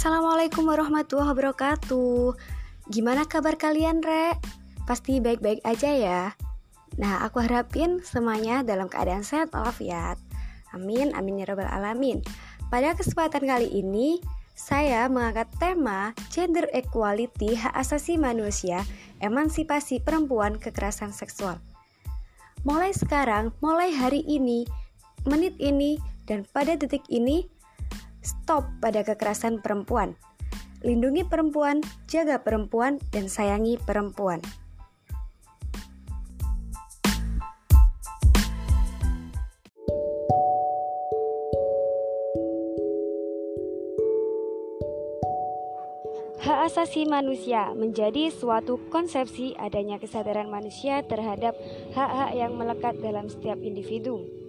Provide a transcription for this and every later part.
Assalamualaikum warahmatullahi wabarakatuh. Gimana kabar kalian, Re? Pasti baik-baik aja ya. Nah, aku harapin semuanya dalam keadaan sehat walafiat. Amin, amin ya rabbal alamin. Pada kesempatan kali ini, saya mengangkat tema gender equality, hak asasi manusia, emansipasi perempuan, kekerasan seksual. Mulai sekarang, mulai hari ini, menit ini, dan pada detik ini, stop pada kekerasan perempuan. Lindungi perempuan, jaga perempuan, dan sayangi perempuan. Hak asasi manusia menjadi suatu konsepsi adanya kesadaran manusia terhadap hak-hak yang melekat dalam setiap individu.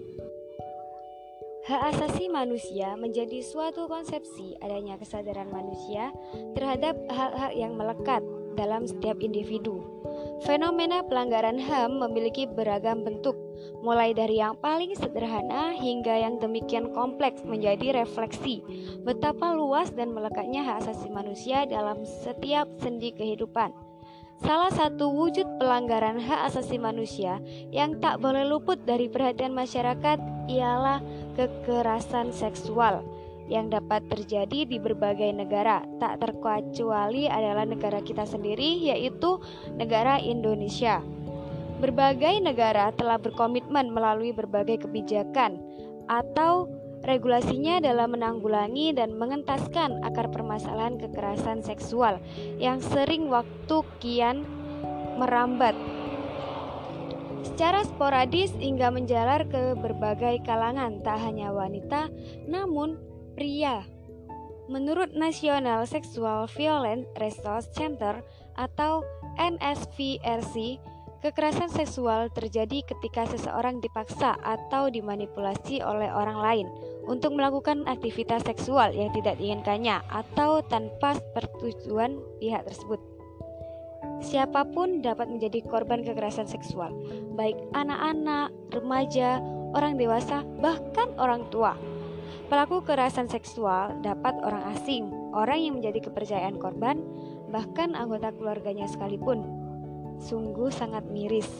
Hak asasi manusia menjadi suatu konsepsi adanya kesadaran manusia terhadap hak-hak yang melekat dalam setiap individu. Fenomena pelanggaran HAM memiliki beragam bentuk, mulai dari yang paling sederhana hingga yang demikian kompleks menjadi refleksi betapa luas dan melekatnya hak asasi manusia dalam setiap sendi kehidupan. Salah satu wujud pelanggaran hak asasi manusia yang tak boleh luput dari perhatian masyarakat ialah kekerasan seksual yang dapat terjadi di berbagai negara, tak terkecuali adalah negara kita sendiri, yaitu negara Indonesia. Berbagai negara telah berkomitmen melalui berbagai kebijakan atau regulasinya dalam menanggulangi dan mengentaskan akar permasalahan kekerasan seksual yang sering waktu kian merambat secara sporadis hingga menjalar ke berbagai kalangan, tak hanya wanita, namun pria. Menurut National Sexual Violence Resource Center atau NSVRC, Kekerasan seksual terjadi ketika seseorang dipaksa atau dimanipulasi oleh orang lain untuk melakukan aktivitas seksual yang tidak diinginkannya atau tanpa persetujuan pihak tersebut. Siapa pun dapat menjadi korban kekerasan seksual, baik anak-anak, remaja, orang dewasa, bahkan orang tua. Pelaku kekerasan seksual dapat orang asing, orang yang menjadi kepercayaan korban, bahkan anggota keluarganya sekalipun sungguh sangat miris.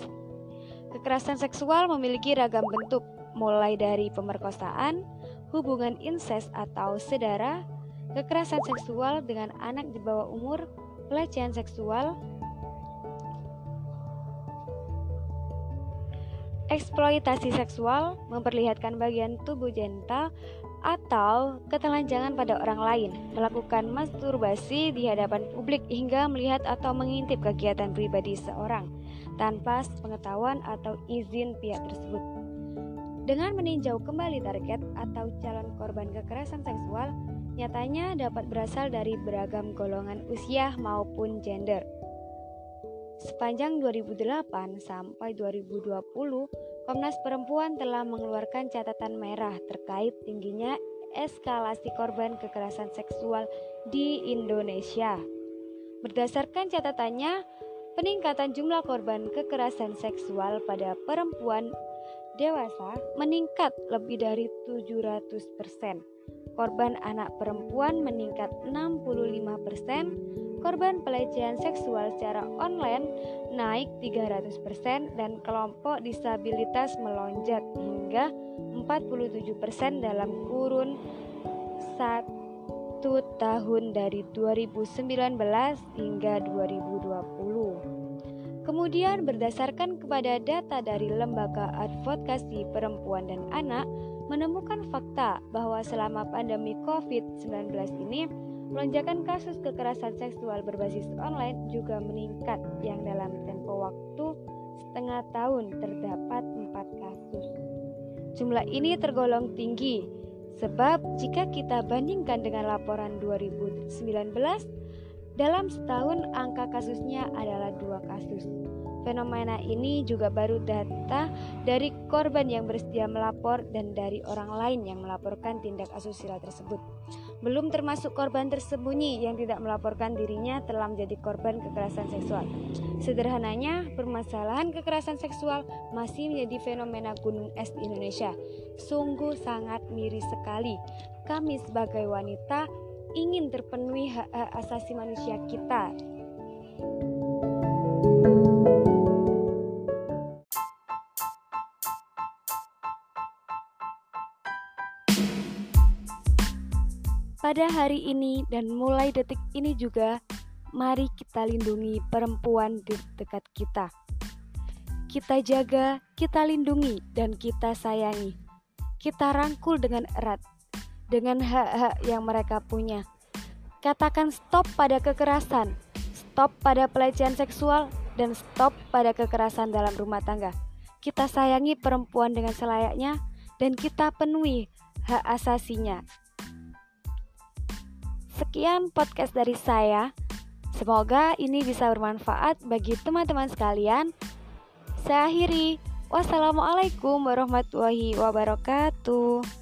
Kekerasan seksual memiliki ragam bentuk, mulai dari pemerkosaan, hubungan incest atau sedara, kekerasan seksual dengan anak di bawah umur, pelecehan seksual, eksploitasi seksual, memperlihatkan bagian tubuh genital atau ketelanjangan pada orang lain, melakukan masturbasi di hadapan publik hingga melihat atau mengintip kegiatan pribadi seorang tanpa pengetahuan atau izin pihak tersebut. Dengan meninjau kembali target atau calon korban kekerasan seksual, nyatanya dapat berasal dari beragam golongan usia maupun gender. Sepanjang 2008 sampai 2020, Komnas Perempuan telah mengeluarkan catatan merah terkait tingginya eskalasi korban kekerasan seksual di Indonesia. Berdasarkan catatannya, peningkatan jumlah korban kekerasan seksual pada perempuan dewasa meningkat lebih dari 700%. Korban anak perempuan meningkat 65%, korban pelecehan seksual secara online naik 300% dan kelompok disabilitas melonjak hingga 47% dalam kurun satu tahun dari 2019 hingga 2020. Kemudian berdasarkan kepada data dari Lembaga Advokasi Perempuan dan Anak menemukan fakta bahwa selama pandemi COVID-19 ini Lonjakan kasus kekerasan seksual berbasis online juga meningkat yang dalam tempo waktu setengah tahun terdapat empat kasus. Jumlah ini tergolong tinggi sebab jika kita bandingkan dengan laporan 2019 dalam setahun angka kasusnya adalah dua kasus. Fenomena ini juga baru data dari korban yang bersedia melapor dan dari orang lain yang melaporkan tindak asusila tersebut. Belum termasuk korban tersembunyi yang tidak melaporkan dirinya telah menjadi korban kekerasan seksual. Sederhananya, permasalahan kekerasan seksual masih menjadi fenomena gunung es di Indonesia. Sungguh sangat miris sekali. Kami sebagai wanita ingin terpenuhi hak-hak asasi manusia kita. Pada hari ini dan mulai detik ini juga, mari kita lindungi perempuan di dekat kita. Kita jaga, kita lindungi, dan kita sayangi. Kita rangkul dengan erat, dengan hak-hak yang mereka punya. Katakan stop pada kekerasan, stop pada pelecehan seksual, dan stop pada kekerasan dalam rumah tangga. Kita sayangi perempuan dengan selayaknya, dan kita penuhi hak asasinya Sekian podcast dari saya. Semoga ini bisa bermanfaat bagi teman-teman sekalian. Saya akhiri. Wassalamualaikum warahmatullahi wabarakatuh.